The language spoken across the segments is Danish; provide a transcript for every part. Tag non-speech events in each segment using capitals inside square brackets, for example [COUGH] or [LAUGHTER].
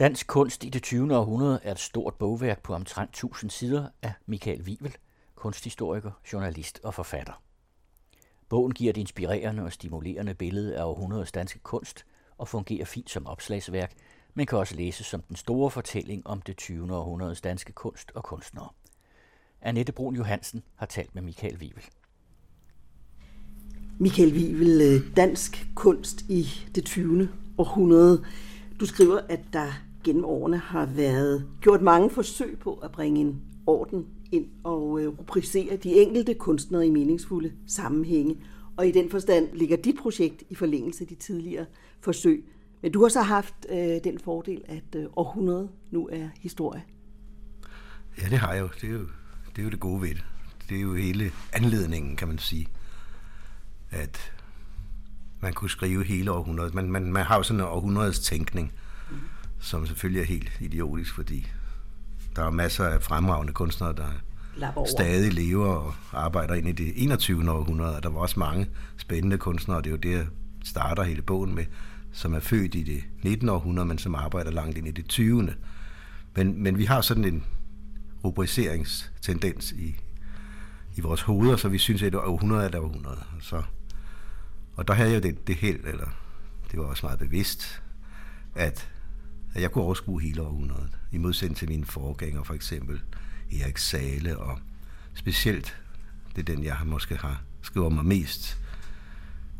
Dansk kunst i det 20. århundrede er et stort bogværk på omtrent 1000 sider af Michael Wivel, kunsthistoriker, journalist og forfatter. Bogen giver et inspirerende og stimulerende billede af århundredets danske kunst og fungerer fint som opslagsværk, men kan også læses som den store fortælling om det 20. århundredes danske kunst og kunstnere. Annette Brun Johansen har talt med Michael Wivel. Michael Wivel, øh, dansk kunst i det 20. århundrede. Du skriver, at der gennem årene har været gjort mange forsøg på at bringe en orden ind og øh, rubricere de enkelte kunstnere i meningsfulde sammenhænge. Og i den forstand ligger dit projekt i forlængelse af de tidligere forsøg. Men du har så haft øh, den fordel, at øh, århundredet nu er historie. Ja, det har jeg jo. Det er jo det, er jo det gode ved det. Det er jo hele anledningen, kan man sige. At man kunne skrive hele århundredet. Man, man, man har jo sådan en århundredes tænkning som selvfølgelig er helt idiotisk, fordi der er masser af fremragende kunstnere, der stadig lever og arbejder ind i det 21. århundrede, og der var også mange spændende kunstnere, og det er jo det, jeg starter hele bogen med, som er født i det 19. århundrede, men som arbejder langt ind i det 20. Men, men vi har sådan en rubriceringstendens i, i vores hoveder, så vi synes, at århundrede er det århundrede. Så, og der havde jeg det, det held, eller det var også meget bevidst, at at jeg kunne overskue hele århundredet, i modsætning til mine forgængere, for eksempel Erik Sale, og specielt, det er den, jeg måske har skrevet mig mest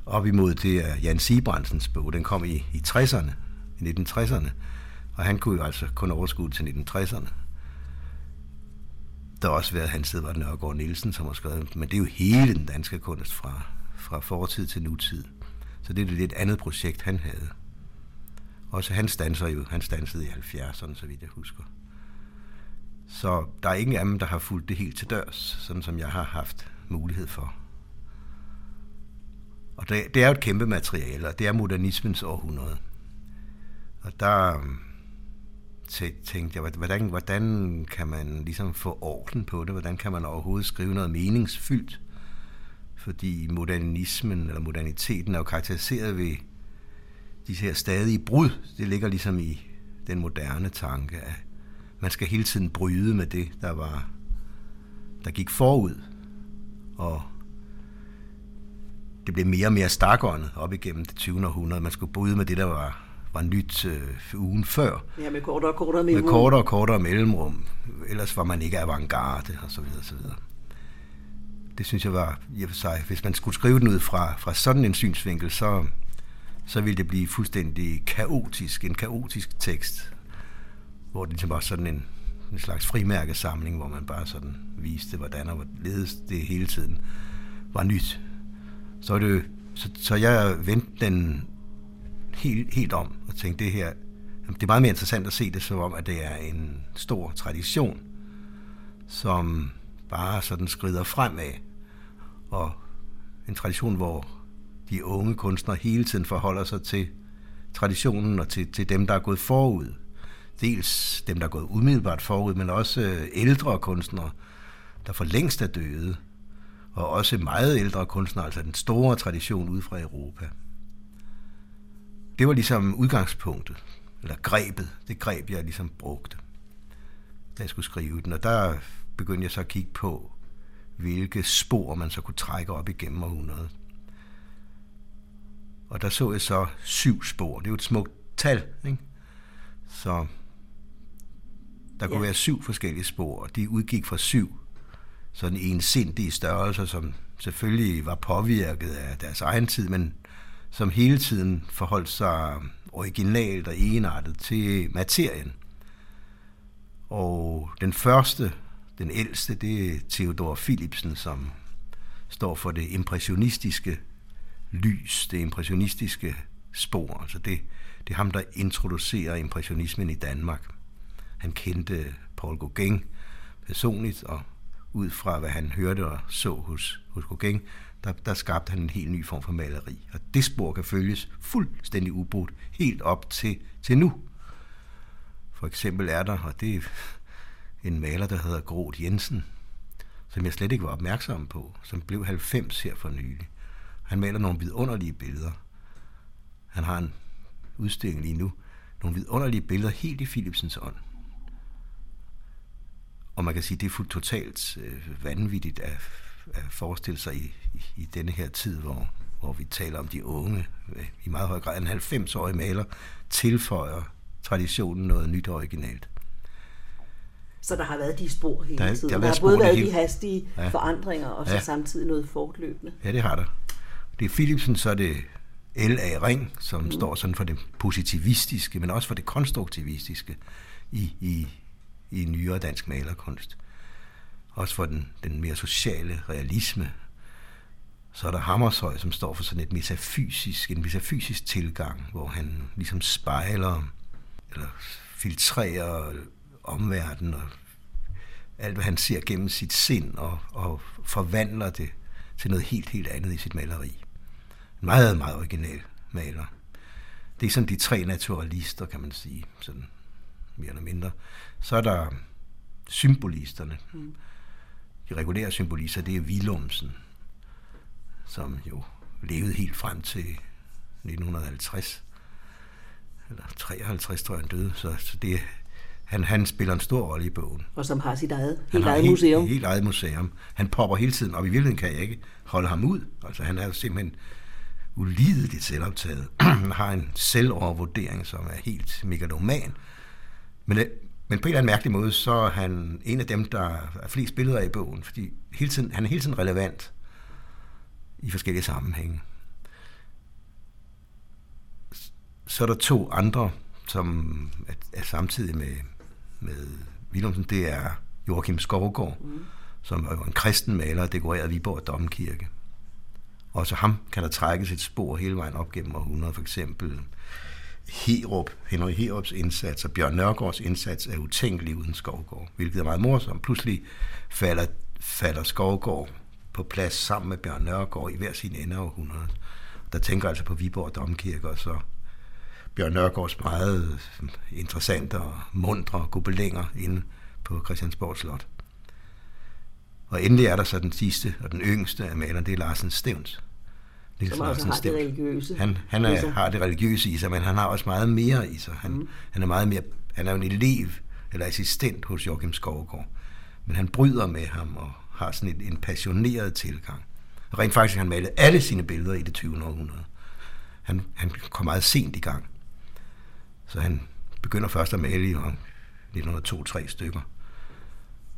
op imod, det er Jan Sibrandsens bog. Den kom i, i 60'erne, i 1960'erne, og han kunne jo altså kun overskue til 1960'erne. Der har også været Hans Edvard Nørgaard Nielsen, som har skrevet, men det er jo hele den danske kunst fra, fra fortid til nutid. Så det er et lidt andet projekt, han havde. Også han stanser jo, han stansede i 70'erne, så vidt jeg husker. Så der er ingen af dem, der har fulgt det helt til dørs, sådan som jeg har haft mulighed for. Og det, det er jo et kæmpe materiale, og det er modernismens århundrede. Og der øhm, tænkte jeg, hvordan, hvordan kan man ligesom få orden på det? Hvordan kan man overhovedet skrive noget meningsfyldt? Fordi modernismen eller moderniteten er jo karakteriseret ved de her stadige brud, det ligger ligesom i den moderne tanke, at man skal hele tiden bryde med det, der var der gik forud. Og det blev mere og mere stakåndet op igennem det 20. århundrede. Man skulle bryde med det, der var, var nyt øh, ugen før. Ja, med kortere og kortere mellemrum. Med kortere og kortere mellemrum. Ellers var man ikke avantgarde, og så videre, og så videre. Det synes jeg var, i og for sig, hvis man skulle skrive den ud fra, fra sådan en synsvinkel, så, så ville det blive fuldstændig kaotisk, en kaotisk tekst, hvor det ligesom var sådan en, en slags frimærkesamling, hvor man bare sådan viste, hvordan og hvorledes det hele tiden var nyt. Så, det, så, så jeg vendte den helt, helt om og tænkte, det her, det er meget mere interessant at se det som om, at det er en stor tradition, som bare sådan skrider fremad, og en tradition, hvor de unge kunstnere hele tiden forholder sig til traditionen og til, til dem, der er gået forud. Dels dem, der er gået umiddelbart forud, men også øh, ældre kunstnere, der for længst er døde, og også meget ældre kunstnere, altså den store tradition ud fra Europa. Det var ligesom udgangspunktet, eller grebet, det greb, jeg ligesom brugte, da jeg skulle skrive den. Og der begyndte jeg så at kigge på, hvilke spor man så kunne trække op igennem århundredet. Og der så jeg så syv spor. Det er jo et smukt tal, ikke? Så der kunne ja. være syv forskellige spor, og de udgik fra syv sådan ensindige størrelser, som selvfølgelig var påvirket af deres egen tid, men som hele tiden forholdt sig originalt og enartet til materien. Og den første, den ældste, det er Theodor Philipsen, som står for det impressionistiske lys, det impressionistiske spor. Altså det, det er ham, der introducerer impressionismen i Danmark. Han kendte Paul Gauguin personligt, og ud fra hvad han hørte og så hos, hos Gauguin, der, der skabte han en helt ny form for maleri. Og det spor kan følges fuldstændig ubrudt helt op til, til nu. For eksempel er der, og det er en maler, der hedder Groth Jensen, som jeg slet ikke var opmærksom på, som blev 90 her for nylig. Han maler nogle vidunderlige billeder. Han har en udstilling lige nu nogle vidunderlige billeder helt i Philipsens ånd. Og man kan sige, det er fuldt totalt øh, vanvittigt at, at forestille sig i, i, i denne her tid, hvor, hvor vi taler om de unge. I meget høj grad en 90-årig maler tilføjer traditionen noget nyt og originalt. Så der har været de spor hele Der er- tiden. der Der, har både været hele- de hastige Ja. forandringer, og så ja. samtidig noget fortløbende. Ja, det har der. Det er Philipsen, så er det L.A. Ring, som mm. står sådan for det positivistiske, men også for det konstruktivistiske i, i, i nyere dansk malerkunst. Også for den, den mere sociale realisme. Så er der Hammershøj, som står for sådan et metafysisk, en metafysisk tilgang, hvor han ligesom spejler eller filtrerer omverdenen og alt, hvad han ser gennem sit sind og, og forvandler det til noget helt, helt andet i sit maleri. Meget, meget original maler. Det er sådan de tre naturalister, kan man sige, sådan mere eller mindre. Så er der symbolisterne. Mm. De regulære symbolister, det er Willumsen, som jo levede helt frem til 1950. Eller 53, tror jeg, han døde. Så, så det, han, han spiller en stor rolle i bogen. Og som har sit eget, helt eget helt, museum. Helt eget museum. Han popper hele tiden, og i virkeligheden kan jeg ikke holde ham ud. Altså han er jo simpelthen ulideligt selvoptaget. Han [CLEARS THROAT] har en selvovervurdering, som er helt megaloman. Men, det- men på en eller anden mærkelig måde, så er han en af dem, der er flest billeder af i bogen, fordi hele tiden, han er hele tiden relevant i forskellige sammenhænge. Så er der to andre, som er, er samtidig med, med Willumsen. Det er Joachim Skovgaard, mm. som er en kristen maler og dekoreret Viborg Domkirke. Også ham kan der trækkes et spor hele vejen op gennem århundreder. For eksempel Herup, Henrik Herups indsats og Bjørn Nørgaards indsats er utænkelig uden Skovgård, hvilket er meget morsomt. Pludselig falder, falder Skovgård på plads sammen med Bjørn Nørgaard i hver sin ende af århundredet. Der tænker altså på Viborg Domkirke og så Bjørn Nørgaards meget interessante og mundre gobelænger inde på Christiansborg Slot. Og endelig er der så den sidste og den yngste af malerne, det er Larsen Stevns. Niels Som Larsen har det Stevns. religiøse. Han, han er, har det religiøse i sig, men han har også meget mere i sig. Han, mm. han er meget mere, han er jo en elev eller assistent hos Joachim Skovgaard. Men han bryder med ham og har sådan en, en passioneret tilgang. Og rent faktisk har han malet alle sine billeder i det 20. århundrede. Han, han kom meget sent i gang. Så han begynder først at male i om 1902-3 stykker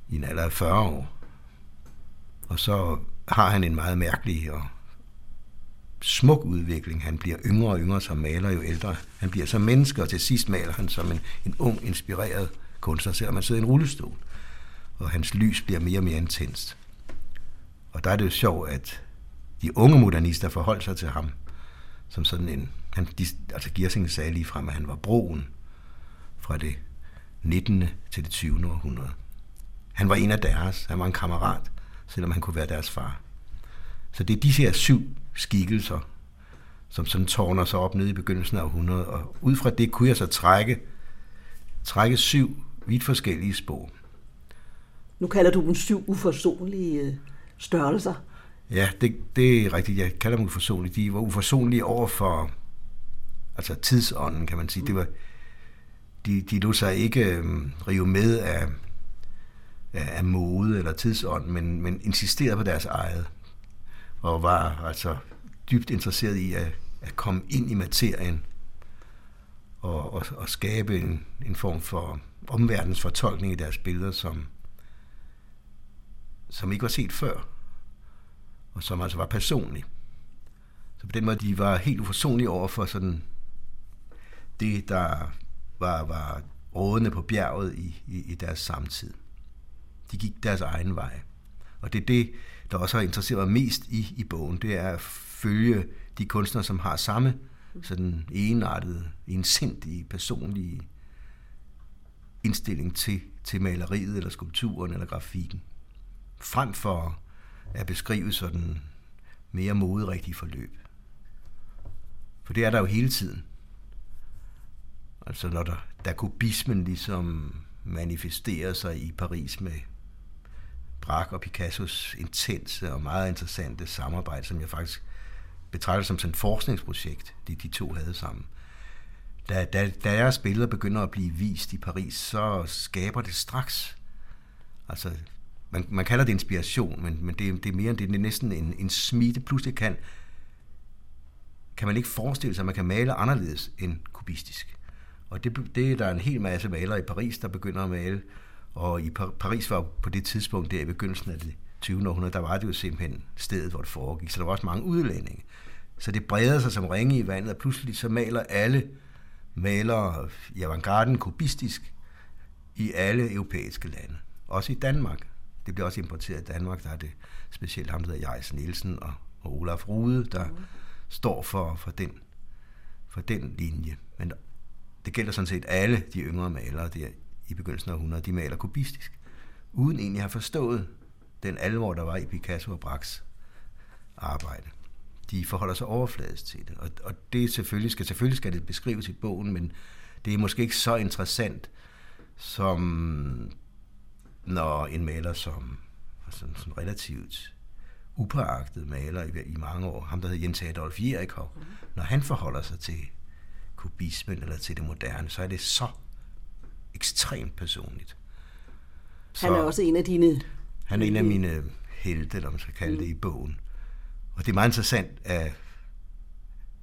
i en alder af 40 år. Og så har han en meget mærkelig og smuk udvikling. Han bliver yngre og yngre som maler, jo ældre han bliver som menneske, og til sidst maler han som en, en ung, inspireret kunstner, selvom han sidder i en rullestol. Og hans lys bliver mere og mere intenst. Og der er det jo sjovt, at de unge modernister forholdt sig til ham som sådan en... Han, de, altså Giersing sagde lige frem, at han var broen fra det 19. til det 20. århundrede. Han var en af deres. Han var en kammerat, selvom han kunne være deres far. Så det er de her syv skikkelser, som sådan tårner sig op nede i begyndelsen af århundredet. Og ud fra det kunne jeg så trække, trække syv vidt forskellige spor. Nu kalder du dem syv uforsonlige øh, størrelser. Ja, det, det er rigtigt. Jeg kalder dem uforsonlige. De var uforsonlige over for altså tidsånden, kan man sige. Det var, de, de lod sig ikke øhm, rive med af, af, mode eller tidsånd, men, men insisterede på deres eget. Og var altså dybt interesseret i at, at komme ind i materien og, og, og skabe en, en form for omverdens fortolkning i deres billeder, som, som ikke var set før og som altså var personlig. Så på den måde, de var helt uforsonlige over for sådan det, der var, var rådende på bjerget i, i, i deres samtid. De gik deres egen vej. Og det er det, der også har interesseret mig mest i, i bogen, det er at følge de kunstnere, som har samme sådan enartede, ensindige, personlige indstilling til, til maleriet, eller skulpturen, eller grafikken. Frem for at beskrive sådan mere moderigtige forløb. For det er der jo hele tiden. Altså når der, der kubismen ligesom manifesterer sig i Paris med Braque og Picassos intense og meget interessante samarbejde, som jeg faktisk betragter som sådan et forskningsprojekt, det de to havde sammen. da, da, da deres billeder begynder at blive vist i Paris, så skaber det straks. Altså, man, man kalder det inspiration, men, men det, det er mere det er næsten en, en smitte. Pludselig kan, kan man ikke forestille sig, at man kan male anderledes end kubistisk. Og det, det er der en hel masse malere i Paris, der begynder at male. Og i Paris var på det tidspunkt, der i begyndelsen af det 20. århundrede, der var det jo simpelthen stedet, hvor det foregik. Så der var også mange udlændinge. Så det breder sig som ringe i vandet, og pludselig så maler alle malere i avantgarden kubistisk i alle europæiske lande. Også i Danmark. Det bliver også importeret i Danmark. Der er det specielt ham, der hedder Jais Nielsen og, og Olaf Rude, der mm. står for, for, den, for den linje. Men det gælder sådan set alle de yngre malere der i begyndelsen af 100, de maler kubistisk, uden egentlig at have forstået den alvor, der var i Picasso og Brax arbejde. De forholder sig overfladisk til det, og, og det selvfølgelig skal, selvfølgelig skal det beskrives i bogen, men det er måske ikke så interessant, som når en maler som sådan, sådan relativt upåagtet maler i, i mange år, ham der hedder Jens Adolf Jerichov, mm. når han forholder sig til kubismen eller til det moderne, så er det så ekstremt personligt. Så han er også en af dine... Han er en af mine helte, eller man skal kalde det, i bogen. Og det er meget interessant, at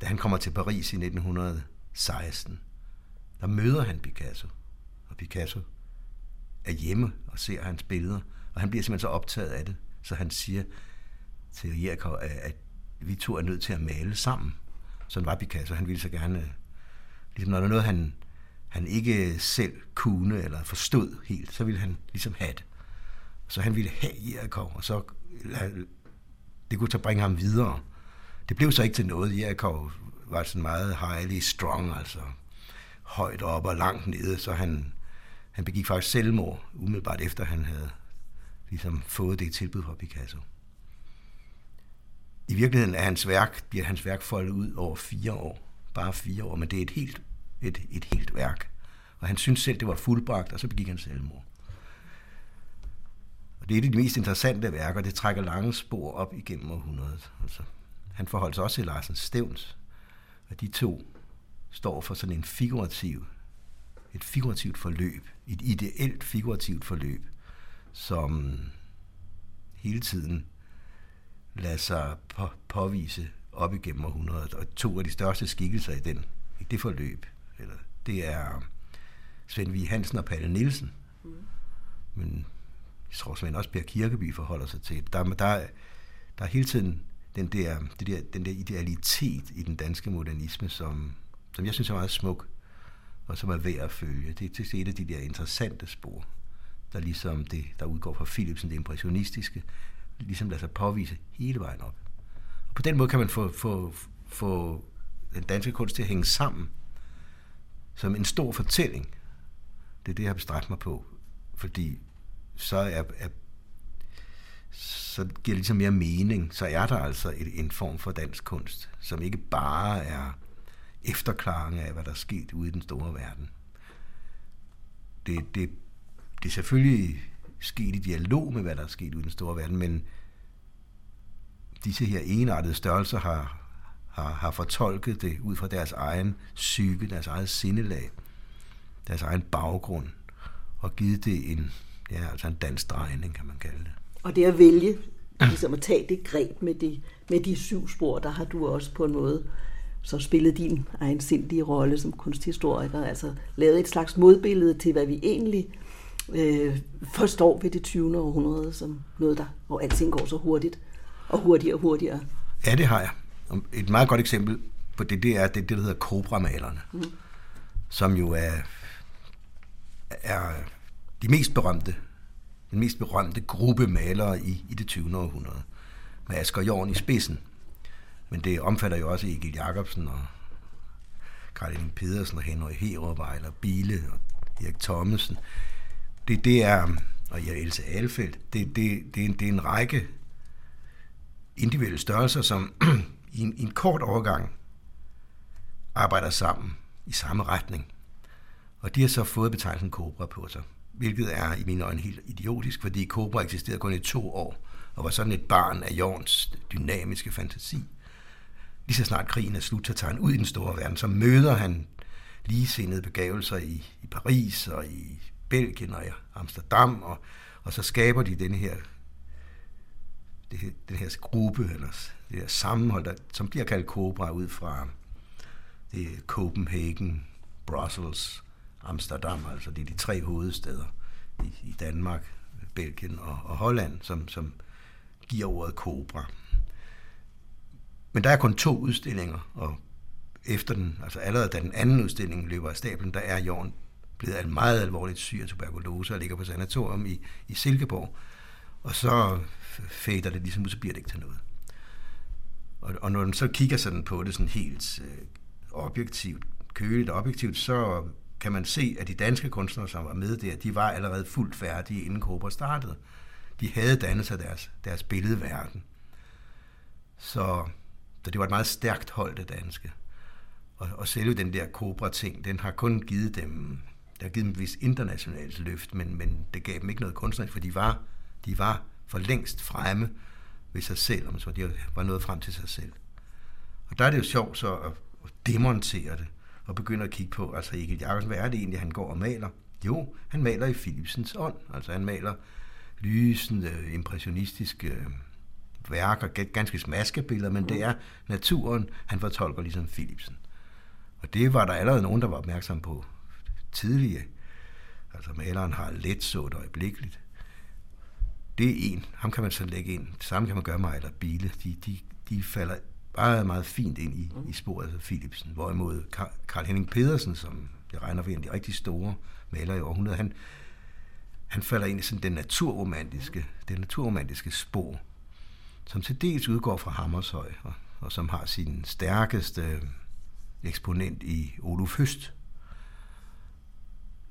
da han kommer til Paris i 1916, der møder han Picasso. Og Picasso er hjemme og ser hans billeder, og han bliver simpelthen så optaget af det, så han siger til Jericho, at vi to er nødt til at male sammen. Sådan var Picasso. Han ville så gerne Ligesom når der er noget, han, han ikke selv kunne eller forstod helt, så ville han ligesom have det. Så han ville have Jericho, og så det kunne så bringe ham videre. Det blev så ikke til noget. Jericho var sådan meget highly strong, altså højt op og langt nede, så han, han begik faktisk selvmord, umiddelbart efter han havde ligesom fået det tilbud fra Picasso. I virkeligheden er hans værk, bliver hans værk foldet ud over fire år. Bare fire år, men det er et helt et, et helt værk. Og han syntes selv, det var fuldbragt, og så begik han selvmord. Og det er et af de mest interessante værker, det trækker lange spor op igennem århundredet. Altså, han forholdt sig også til Larsen Stevns, og de to står for sådan en figurativ, et figurativt forløb, et ideelt figurativt forløb, som hele tiden lader sig på, påvise op igennem århundredet. Og to af de største skikkelser i, den, i det forløb, eller det er Svend V. Hansen og Palle Nielsen. Mm. Men jeg tror Svend også Per Kirkeby forholder sig til. Der, der, der er hele tiden den der, det der, den der idealitet i den danske modernisme, som, som jeg synes er meget smuk, og som er værd at følge. Det, det er et af de der interessante spor, der ligesom det, der udgår fra Philipsen, det impressionistiske, ligesom lader sig påvise hele vejen op. Og på den måde kan man få, få, få den danske kunst til at hænge sammen som en stor fortælling. Det er det, jeg har bestræbt mig på. Fordi så er, er så giver det ligesom mere mening. Så er der altså et, en form for dansk kunst, som ikke bare er efterklaring af, hvad der er sket ude i den store verden. Det, det, det er selvfølgelig sket i dialog med, hvad der er sket ude i den store verden, men disse her enartede størrelser har, har, har fortolket det ud fra deres egen psyke, deres eget sindelag, deres egen baggrund, og givet det en, ja, altså en dansk drejning, kan man kalde det. Og det at vælge, ligesom at tage det greb med de, med de syv spor, der har du også på en måde så spillet din egen sindige rolle som kunsthistoriker, altså lavet et slags modbillede til, hvad vi egentlig øh, forstår ved det 20. århundrede, som noget, der, hvor alting går så hurtigt, og hurtigere og hurtigere. Ja, det har jeg. Et meget godt eksempel på det, det er det, det der hedder Cobra-malerne, mm. som jo er, er de mest berømte, den mest berømte gruppe malere i, i det 20. århundrede, med Asger Jorn i spidsen. Men det omfatter jo også Egil Jacobsen og Karl Pedersen og Henrik Herup, og Bile og Erik Thomsen. Det, det er, og ja, Else Alfeldt, det, det, det, er en, det er en række individuelle størrelser, som [CLEARS THROAT] i en, i en kort overgang arbejder sammen i samme retning. Og de har så fået betegnelsen Cobra på sig, hvilket er i mine øjne helt idiotisk, fordi Cobra eksisterede kun i to år, og var sådan et barn af Jorns dynamiske fantasi. Lige så snart krigen er slut, så tager han ud i den store verden, så møder han ligesindede begavelser i, i Paris og i Belgien og i Amsterdam, og, og så skaber de den her, det, den her gruppe, eller det her sammenhold, der, som bliver kaldt Cobra ud fra det er Copenhagen, Brussels, Amsterdam, altså det er de tre hovedsteder i, i Danmark, Belgien og, og Holland, som, som giver ordet Cobra. Men der er kun to udstillinger, og efter den, altså allerede da den anden udstilling løber af stablen, der er Jorden blevet meget alvorligt syg af tuberkulose og ligger på sanatorium i, i Silkeborg. Og så fader det ligesom, så bliver det ikke til noget. Og, og når man så kigger sådan på det sådan helt øh, objektivt, køligt objektivt, så kan man se, at de danske kunstnere, som var med der, de var allerede fuldt færdige, inden Cobra startede. De havde dannet sig deres, deres billedverden. Så, så det var et meget stærkt hold, det danske. Og, og selve den der Cobra-ting, den har kun givet dem, der har givet dem et vis internationalt løft, men, men det gav dem ikke noget kunstnerisk, for de var, de var for længst fremme ved sig selv, om så de var nået frem til sig selv. Og der er det jo sjovt så at, demontere det, og begynde at kigge på, altså Egil Jacobsen, hvad er det egentlig, han går og maler? Jo, han maler i Philipsens ånd, altså han maler lysende, impressionistiske øh, værker, ganske smaskebilleder, men det er naturen, han fortolker ligesom Philipsen. Og det var der allerede nogen, der var opmærksom på tidligere. Altså maleren har let så det øjeblikkeligt. Det er en. Ham kan man så lægge ind. Det samme kan man gøre med eller Bile. De, de, de falder meget, meget fint ind i, i sporet af Philipsen. Hvorimod Karl Henning Pedersen, som jeg regner for en af de rigtig store malere i århundredet, han, han falder ind i sådan den naturromantiske, den naturromantiske spor, som til dels udgår fra Hammershøj, og, og som har sin stærkeste eksponent i Oluf Høst.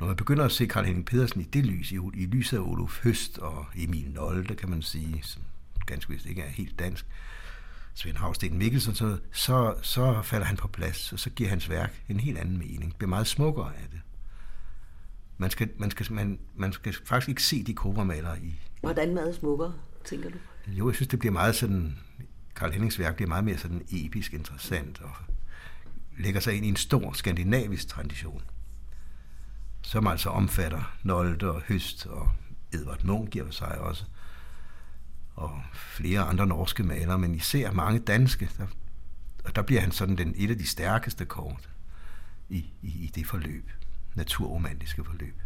Når man begynder at se Karl Henning Pedersen i det lys, i, i lyset af Olof Høst og Emil Nolde, kan man sige, som ganske vist ikke er helt dansk, Svend Havsten Mikkelsen, så, så, så falder han på plads, og så giver hans værk en helt anden mening. Det bliver meget smukkere af det. Man skal, man skal, man, man skal faktisk ikke se de kovermalere i... Hvordan meget smukkere, tænker du? Jo, jeg synes, det bliver meget sådan... Karl Hennings værk bliver meget mere sådan episk interessant og lægger sig ind i en stor skandinavisk tradition, som altså omfatter Nolde og Høst og Edvard Munch giver sig også, og flere andre norske malere, men især mange danske. Der, og der bliver han sådan den, et af de stærkeste kort i, i, i det forløb, naturromantiske forløb.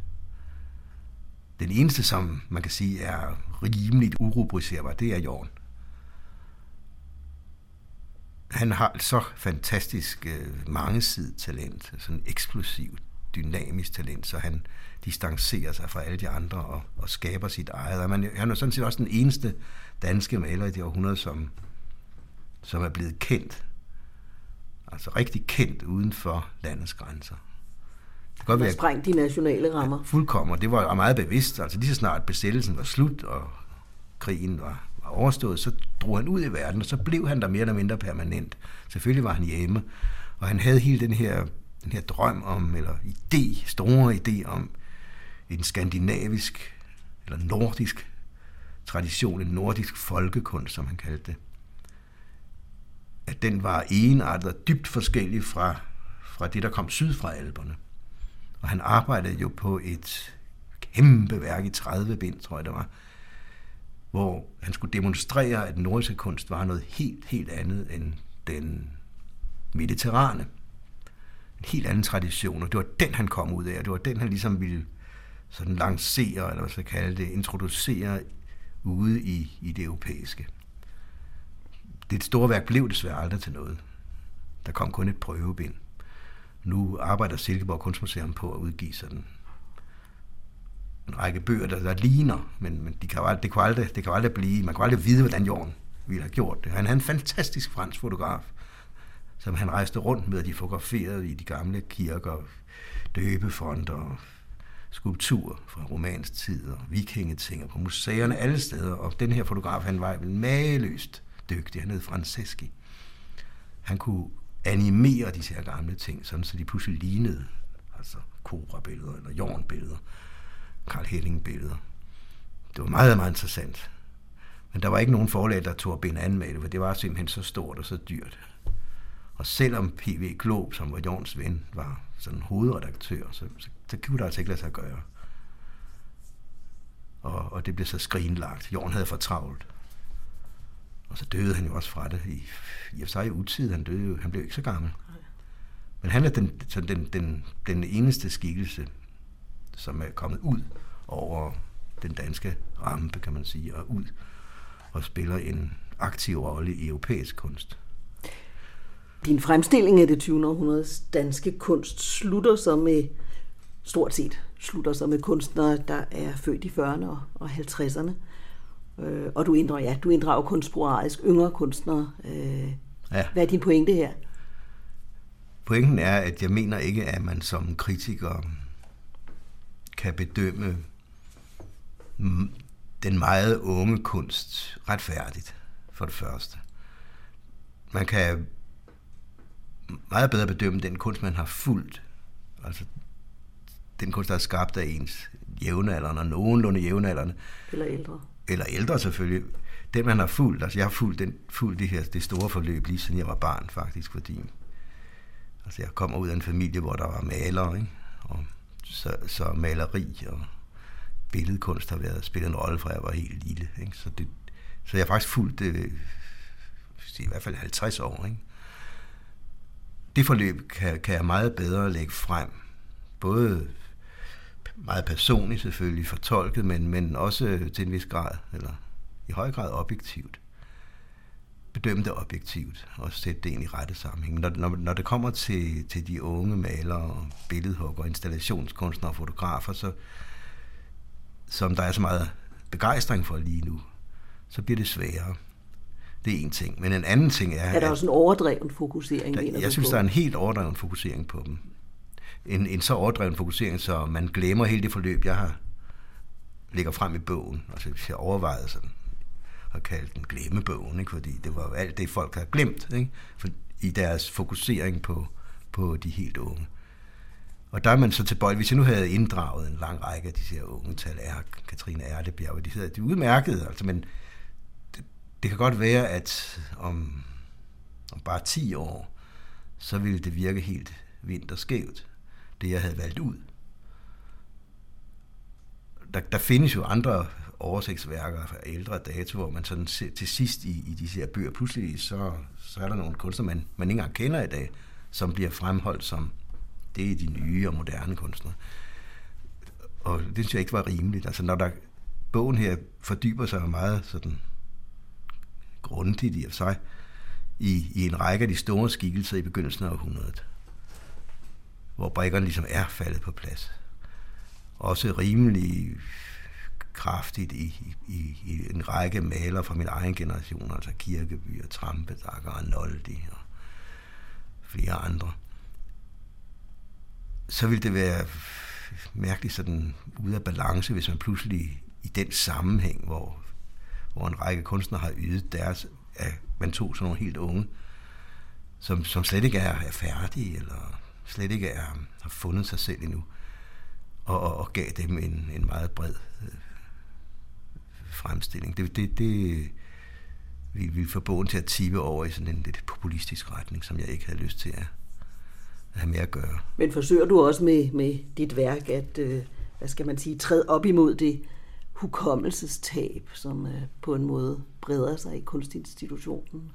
Den eneste, som man kan sige er rimeligt urubriserbar, det er Jorn han har så fantastisk øh, mangesidigt talent, sådan eksplosivt, dynamisk talent, så han distancerer sig fra alle de andre og, og skaber sit eget. Og man, han er sådan set også den eneste danske maler i det århundrede, som, som er blevet kendt. Altså rigtig kendt uden for landets grænser. Det kan godt være, sprængt de nationale rammer. Ja, fuldkommen, det var meget bevidst. Altså lige så snart besættelsen var slut, og krigen var overstået, så drog han ud i verden, og så blev han der mere eller mindre permanent. Selvfølgelig var han hjemme, og han havde hele den her, den her drøm om, eller idé, store idé om en skandinavisk eller nordisk tradition, en nordisk folkekunst, som han kaldte det. At den var enartet og dybt forskellig fra, fra det, der kom syd fra alberne. Og han arbejdede jo på et kæmpe værk i 30 bind, tror jeg det var, hvor han skulle demonstrere, at nordisk nordiske kunst var noget helt, helt andet end den mediterrane. En helt anden tradition, og det var den, han kom ud af, og det var den, han ligesom ville sådan lancere, eller hvad skal kalde det, introducere ude i, i det europæiske. Det store værk blev desværre aldrig til noget. Der kom kun et prøvebind. Nu arbejder Silkeborg Kunstmuseum på at udgive sådan en række bøger, der, der ligner, men, men de kan aldrig, det, kan aldrig, det kan aldrig blive, man kan aldrig vide, hvordan Jorden ville have gjort det. Han er en fantastisk fransk fotograf, som han rejste rundt med, de fotograferede i de gamle kirker, døbefonter, skulpturer fra romansk tid og vikingeting på museerne alle steder. Og den her fotograf, han var mageløst dygtig. Han hed Franceschi. Han kunne animere disse her gamle ting, sådan så de pludselig lignede altså kobra-billeder eller jornbilleder, Karl Helling-billeder. Det var meget, meget interessant. Men der var ikke nogen forlag, der tog at binde an med det, for det var simpelthen så stort og så dyrt. Og selvom P.V. Glob, som var Jorns ven, var sådan hovedredaktør, så, så, så kunne det altså ikke lade sig gøre. Og, og det blev så skrinlagt. Jorn havde for travlt. Og så døde han jo også fra det. I, i og sig i utid, han døde jo, han blev ikke så gammel. Men han er den, sådan den, den, den eneste skikkelse, som er kommet ud over den danske rampe, kan man sige, og ud og spiller en aktiv rolle i europæisk kunst. Din fremstilling af det 20. århundredes danske kunst slutter så med, stort set slutter så med kunstnere, der er født i 40'erne og 50'erne. Øh, og du inddrager, ja, du inddrager kun sporadisk yngre kunstnere. Øh, ja. Hvad er din pointe her? Pointen er, at jeg mener ikke, at man som kritiker kan bedømme den meget unge kunst retfærdigt, for det første. Man kan meget bedre bedømme den kunst, man har fulgt. Altså den kunst, der er skabt af ens jævnaldrende og nogenlunde jævnaldrende. Eller ældre. Eller ældre selvfølgelig. Den, man har fulgt. Altså jeg har fulgt, den, fulgt det her det store forløb lige siden jeg var barn, faktisk, fordi altså, jeg kommer ud af en familie, hvor der var malere, ikke? Og så, så maleri og billedkunst har været spillet en rolle, fra jeg var helt lille. Ikke? Så, det, så jeg har faktisk fulgt det i hvert fald 50 år. Ikke? Det forløb kan, kan jeg meget bedre lægge frem. Både meget personligt selvfølgelig fortolket, men, men også til en vis grad, eller i høj grad objektivt. Bedømme det objektivt og sætte det ind i rette sammenhæng. Når, når, når det kommer til, til de unge malere, billedhugger, installationskunstnere og fotografer, så, som der er så meget begejstring for lige nu, så bliver det sværere. Det er en ting. Men en anden ting er... Er der også en overdreven fokusering? Der, jeg synes, på? der er en helt overdreven fokusering på dem. En, en så overdreven fokusering, så man glemmer hele det forløb, jeg har ligger frem i bogen. Altså, hvis jeg overvejede sådan at kalde den glemmebogen, ikke? fordi det var alt det, folk har glemt ikke? For, i deres fokusering på, på de helt unge. Og der er man så tilbøjelig, hvis jeg nu havde inddraget en lang række af de her unge tal, er Katrine Erdebjerg, de, hedder, de udmærket, altså, men det, kan godt være, at om, om bare 10 år, så ville det virke helt vinterskævt, det jeg havde valgt ud. Der, der findes jo andre oversigtsværker fra ældre dato, hvor man sådan til sidst i, i de her bøger, pludselig så, så er der nogle kunstnere, man, man ikke engang kender i dag, som bliver fremholdt som det er de nye og moderne kunstnere. Og det synes jeg ikke var rimeligt. Altså når der, bogen her fordyber sig meget sådan grundigt i og sig i, i en række af de store skikkelser i begyndelsen af århundredet, hvor brækkerne ligesom er faldet på plads. Også rimelig kraftigt i, i, i en række malere fra min egen generation, altså Kirkeby og Trampedakker og Noldi og flere andre så ville det være mærkeligt sådan ude af balance, hvis man pludselig i den sammenhæng, hvor, hvor en række kunstnere har ydet deres, at man tog sådan nogle helt unge, som, som slet ikke er, er færdige, eller slet ikke er, har fundet sig selv endnu, og, og, og gav dem en, en meget bred øh, fremstilling. Det, det, det vi vi få bogen til at tippe over i sådan en lidt populistisk retning, som jeg ikke havde lyst til at have med at gøre. Men forsøger du også med, med dit værk at, øh, hvad skal man sige, træde op imod det hukommelsestab, som øh, på en måde breder sig i kunstinstitutionen?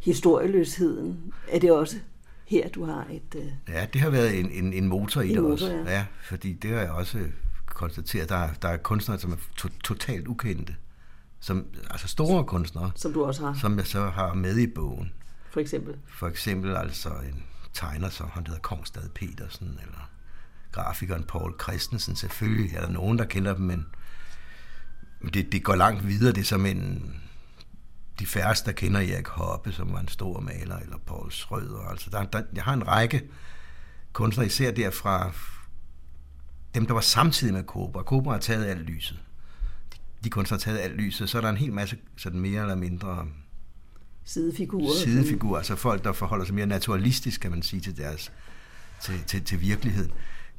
Historieløsheden, er det også her, du har et... Øh, ja, det har været en, en, en motor i en det motor, også. Ja. ja, fordi det har jeg også konstateret. Der, der er kunstnere, som er to, totalt ukendte. Som, altså store kunstnere. Som du også har. Som jeg så har med i bogen. For eksempel? For eksempel altså en tegner, så han hedder Kongstad Petersen, eller grafikeren Paul Christensen. Selvfølgelig er der nogen, der kender dem, men det, det går langt videre. Det er som en... De færreste, der kender Erik Hoppe, som var en stor maler, eller Paul Schrøder. Altså, der, der, jeg har en række kunstnere, især derfra dem, der var samtidig med Cobra. Cobra har taget alt lyset. De, de kunstnere har taget alt lyset. Så er der en hel masse sådan mere eller mindre sidefigurer. Sidefigurer, altså folk, der forholder sig mere naturalistisk, kan man sige, til deres til, til, til virkeligheden.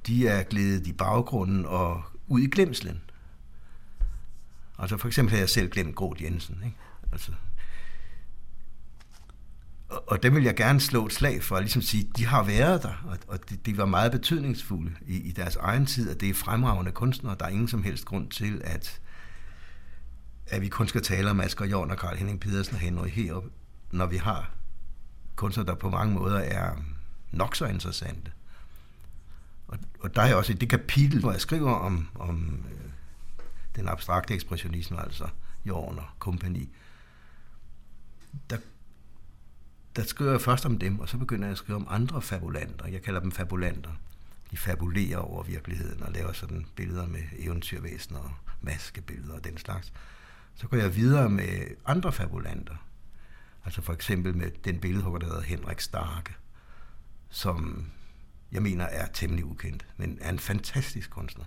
De er glædet i baggrunden og ud i glemslen. Altså for eksempel har jeg selv glemt Groth Jensen. Ikke? Altså, og, Og, dem vil jeg gerne slå et slag for, at ligesom sige, de har været der, og, og de, de var meget betydningsfulde i, i deres egen tid, og det er fremragende kunstnere. Der er ingen som helst grund til, at, at vi kun skal tale om Asger Jorn og Karl Henning Pedersen og Henry Herup, når vi har kunstnere, der på mange måder er nok så interessante. Og, og der er også i det kapitel, hvor jeg skriver om, om øh, den abstrakte ekspressionisme, altså Jorn og kompagni, der, der skriver jeg først om dem, og så begynder jeg at skrive om andre fabulanter. Jeg kalder dem fabulanter. De fabulerer over virkeligheden og laver sådan billeder med eventyrvæsener og maskebilleder og den slags. Så går jeg videre med andre fabulanter. Altså for eksempel med den billedhugger, der hedder Henrik Starke, som jeg mener er temmelig ukendt, men er en fantastisk kunstner.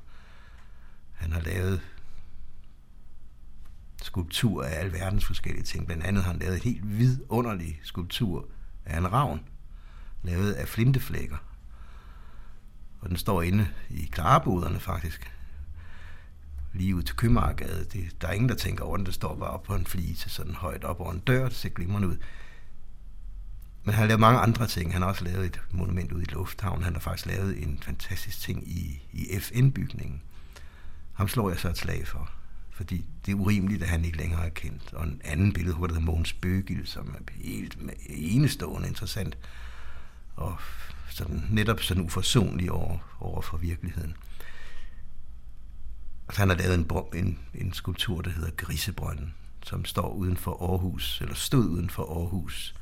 Han har lavet skulptur af alverdens forskellige ting. Blandt andet har han lavet en helt vidunderlig skulptur af en ravn, lavet af flinteflækker. Og den står inde i klareboderne faktisk. Lige ud til Købmagergade. Det, der er ingen, der tænker over den. Det står bare op på en flise, sådan højt op over en dør. Det ser glimrende ud. Men han har lavet mange andre ting. Han har også lavet et monument ude i Lufthavn. Han har faktisk lavet en fantastisk ting i, i FN-bygningen. Ham slår jeg så et slag for fordi det er urimeligt, at han ikke længere er kendt. Og en anden billede, der hedder Mogens Bøgil, som er helt enestående interessant, og sådan, netop sådan uforsonlig over, over for virkeligheden. Og så han har lavet en, en, en skulptur, der hedder Grisebrønden, som står uden for Aarhus, eller stod uden for Aarhus,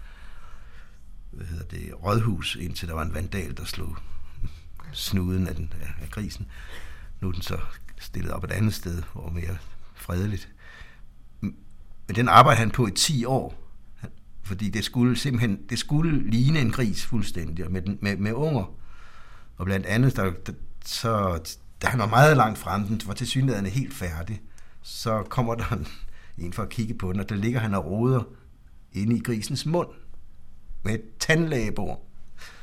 hvad hedder det, Rådhus, indtil der var en vandal, der slog snuden af, den, af grisen. Nu er den så stillet op et andet sted, hvor mere fredeligt. Men den arbejdede han på i 10 år, fordi det skulle simpelthen det skulle ligne en gris fuldstændig, med, med, med unger. Og blandt andet, der, der, så, da han var meget langt frem, den var til synligheden helt færdig, så kommer der en, en for at kigge på den, og der ligger han og roder inde i grisens mund med et tandlægebord.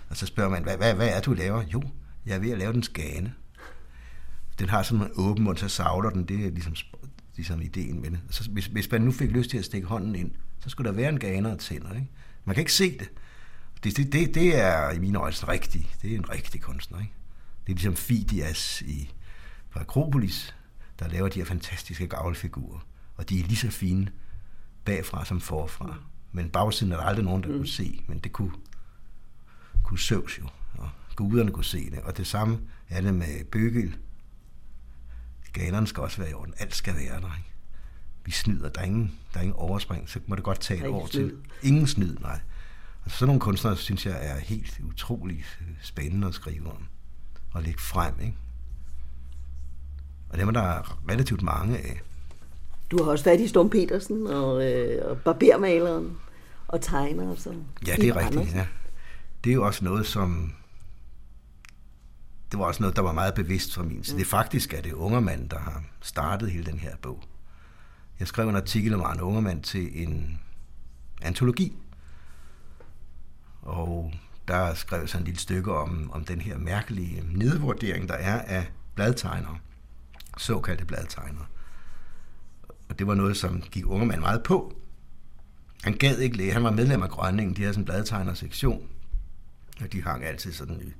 Og så spørger man, hvad, hvad, hvad er du laver? Jo, jeg er ved at lave den skane. Den har sådan en åben mund, så savler den. Det er ligesom ligesom ideen med det. Så hvis, hvis man nu fik lyst til at stikke hånden ind, så skulle der være en ganer og tænder. Ikke? Man kan ikke se det. Det, det, det, det er i mine øjne rigtig. Det er en rigtig kunstner. Ikke? Det er ligesom Fidias i, på Akropolis, der laver de her fantastiske gavlfigurer. Og de er lige så fine bagfra som forfra. Men bagsiden er der aldrig nogen, der mm. kunne se. Men det kunne, kunne søvs jo. Og guderne kunne se det. Og det samme er det med Bøgel, Ganerne skal også være i orden. Alt skal være der. Ikke? Vi snyder. Der er, ingen, der er ingen overspring. Så må det godt tage et år snyd. til. Ingen snyd, nej. Altså, sådan nogle kunstnere, synes jeg, er helt utroligt spændende at skrive om. Og lægge frem, ikke? Og dem er der relativt mange af. Du har også fat i Storm Petersen og, øh, og barbermaleren og tegner. Som ja, det er rigtigt, ja. Det er jo også noget, som det var også noget, der var meget bevidst for min. Så det faktisk er det Ungermand, der har startet hele den her bog. Jeg skrev en artikel om Arne Ungermand til en antologi, og der skrev jeg en lille stykke om, om den her mærkelige nedvurdering, der er af bladtegnere, såkaldte bladtegnere. Og det var noget, som gik Ungermand meget på. Han gad ikke læge. Han var medlem af Grønningen. De havde sådan en bladtegner-sektion, og de hang altid sådan i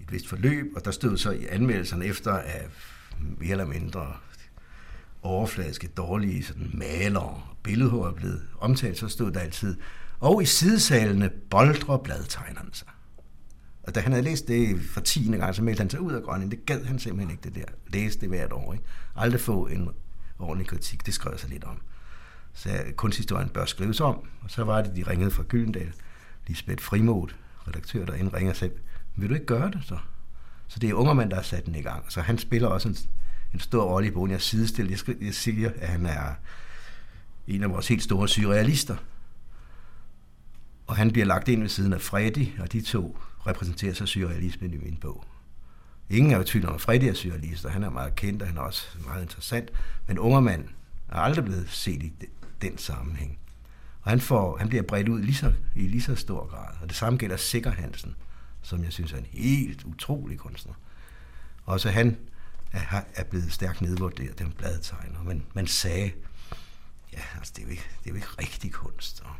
et vist forløb, og der stod så i anmeldelserne efter, at mere eller mindre overfladiske, dårlige sådan maler og billedhår er blevet omtalt, så stod der altid, og i sidesalene boldrer bladtegnerne sig. Og da han havde læst det for tiende gang, så meldte han sig ud af grønningen. Det gad han simpelthen ikke det der. Læse det hvert år. Ikke? Aldrig få en ordentlig kritik. Det skrev jeg sig lidt om. Så kunsthistorien bør skrives om. Og så var det, de ringede fra Gyldendal. Lisbeth Frimod, redaktør derinde, ringer selv vil du ikke gøre det så? Så det er Ungermand, der har sat den i gang. Så han spiller også en, en stor rolle i bogen. Jeg sidestiller, jeg, jeg siger, at han er en af vores helt store surrealister. Og han bliver lagt ind ved siden af Freddy, og de to repræsenterer så surrealismen i min bog. Ingen er jo tvivl om, at Freddy er surrealist, og han er meget kendt, og han er også meget interessant. Men Ungermand er aldrig blevet set i den sammenhæng. Og han, får, han bliver bredt ud lige så, i lige så stor grad. Og det samme gælder Sikker Hansen som jeg synes er en helt utrolig kunstner. Også han er, er blevet stærkt nedvurderet, den bladtegner. Men man sagde, ja, altså, det, er jo ikke, det er jo ikke rigtig kunst. Og,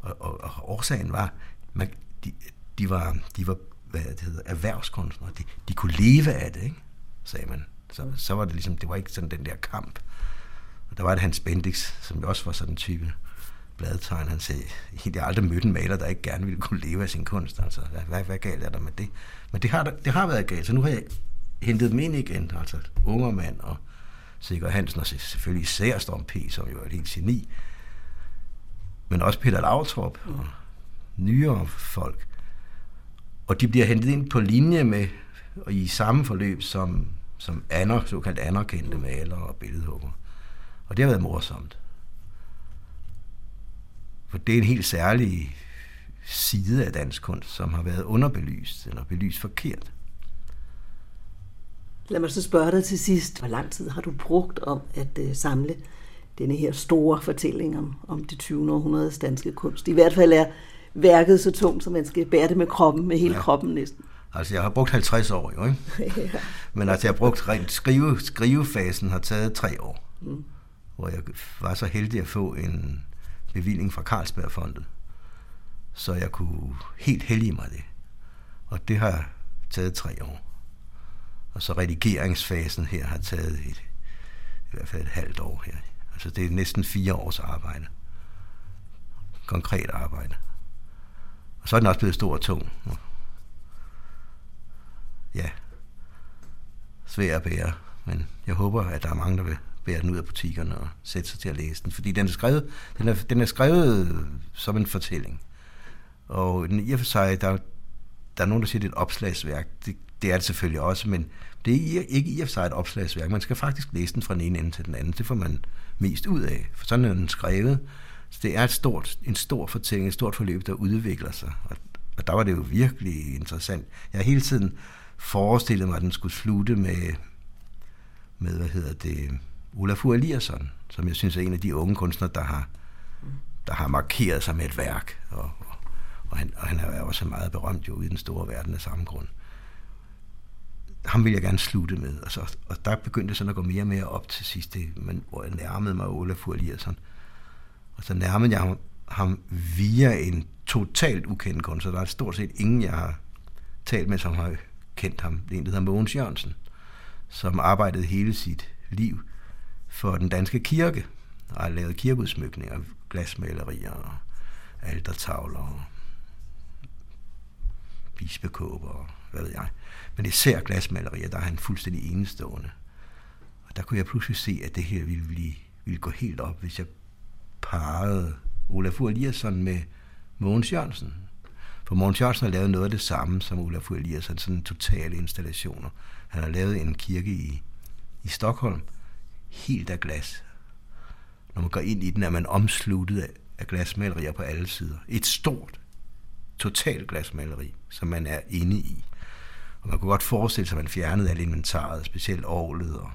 Og, og, og årsagen var, man, de, de var, de var hvad det hedder, erhvervskunstnere. De, de kunne leve af det, ikke? sagde man. Så, så var det ligesom, det var ikke sådan den der kamp. Og der var det Hans Bendix, som jo også var sådan en type bladtegn. Han sagde, jeg har aldrig mødt en maler, der ikke gerne ville kunne leve af sin kunst. Altså, hvad, hvad, hvad galt er der med det? Men det har, det har været galt, så nu har jeg hentet dem ind igen. Altså Ungermand og Sikker Hansen, og selvfølgelig især Storm P., som jo er et helt geni. Men også Peter Lautrup og nyere folk. Og de bliver hentet ind på linje med, og i samme forløb som, som aner, såkaldt anerkendte malere og billedhugger. Og det har været morsomt. For det er en helt særlig side af dansk kunst, som har været underbelyst eller belyst forkert. Lad mig så spørge dig til sidst. Hvor lang tid har du brugt om at uh, samle denne her store fortælling om, om det 20. århundredes danske kunst? I hvert fald er værket så tungt, så man skal bære det med kroppen, med hele ja. kroppen næsten. Altså, jeg har brugt 50 år jo, ikke? [LAUGHS] ja. Men altså, jeg har brugt rent skrive, skrivefasen har taget tre år. Mm. Hvor jeg var så heldig at få en bevilling fra Carlsbergfondet. Så jeg kunne helt hellige mig det. Og det har taget tre år. Og så redigeringsfasen her har taget et, i hvert fald et halvt år her. Altså det er næsten fire års arbejde. Konkret arbejde. Og så er den også blevet stor og tung. Ja, svær at bære. Men jeg håber, at der er mange, der vil bære den ud af butikkerne og sætte sig til at læse den. Fordi den er skrevet, den er, den er skrevet som en fortælling. Og i og for sig, der, der er nogen, der siger, det er et opslagsværk. Det, det er det selvfølgelig også, men det er ikke i og for sig et opslagsværk. Man skal faktisk læse den fra den ene ende til den anden. Det får man mest ud af, for sådan er den skrevet. Så det er et stort, en stor fortælling, et stort forløb, der udvikler sig. Og, og der var det jo virkelig interessant. Jeg har hele tiden forestillet mig, at den skulle slutte med, med hvad hedder det, Olafur Eliasson, som jeg synes er en af de unge kunstnere, der har, der har markeret sig med et værk. Og, og, og, han, og han er også meget berømt jo i den store verden af samme grund ham vil jeg gerne slutte med. Og, så, og der begyndte det sådan at gå mere og mere op til sidst, det, men, hvor jeg nærmede mig Olafur Eliasson. Og så nærmede jeg ham, ham via en totalt ukendt kunstner. Der er stort set ingen, jeg har talt med, som har kendt ham. Det er en, der hedder Mogens Jørgensen, som arbejdede hele sit liv for den danske kirke, og har lavet kirkeudsmykninger, glasmalerier og altertavler og bispekåber og hvad ved jeg. Men især glasmalerier, der er han fuldstændig enestående. Og der kunne jeg pludselig se, at det her ville, blive, ville gå helt op, hvis jeg parrede Olafur Eliasson med Mogens Jørgensen. For Mogens Jørgensen har lavet noget af det samme som Olafur Eliasson, sådan totale installationer. Han har lavet en kirke i, i Stockholm, helt af glas. Når man går ind i den, er man omsluttet af, glasmalerier på alle sider. Et stort, totalt glasmaleri, som man er inde i. Og man kunne godt forestille sig, at man fjernede alt inventaret, specielt ovlet og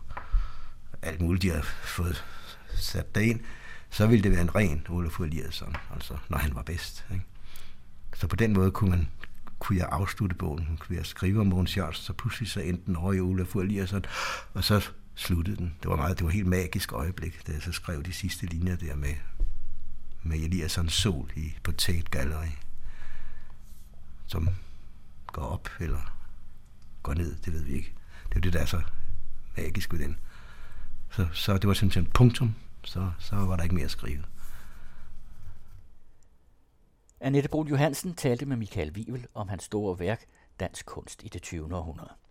alt muligt, de har fået sat derind, så ville det være en ren Olaf Eliasson, altså når han var bedst. Ikke? Så på den måde kunne, man, kunne jeg afslutte bogen, kunne jeg skrive om Mogens Jørgensen, så pludselig så endte den over i Olaf Eliasson, og så sluttede den. Det var meget, det var et helt magisk øjeblik, da jeg så skrev de sidste linjer der med, med Eliassons sol i på Tate Gallery, som går op eller går ned, det ved vi ikke. Det er jo det, der er så magisk ved den. Så, så det var simpelthen punktum, så, så var der ikke mere at skrive. Annette Brun Johansen talte med Michael Wivel om hans store værk Dansk kunst i det 20. århundrede.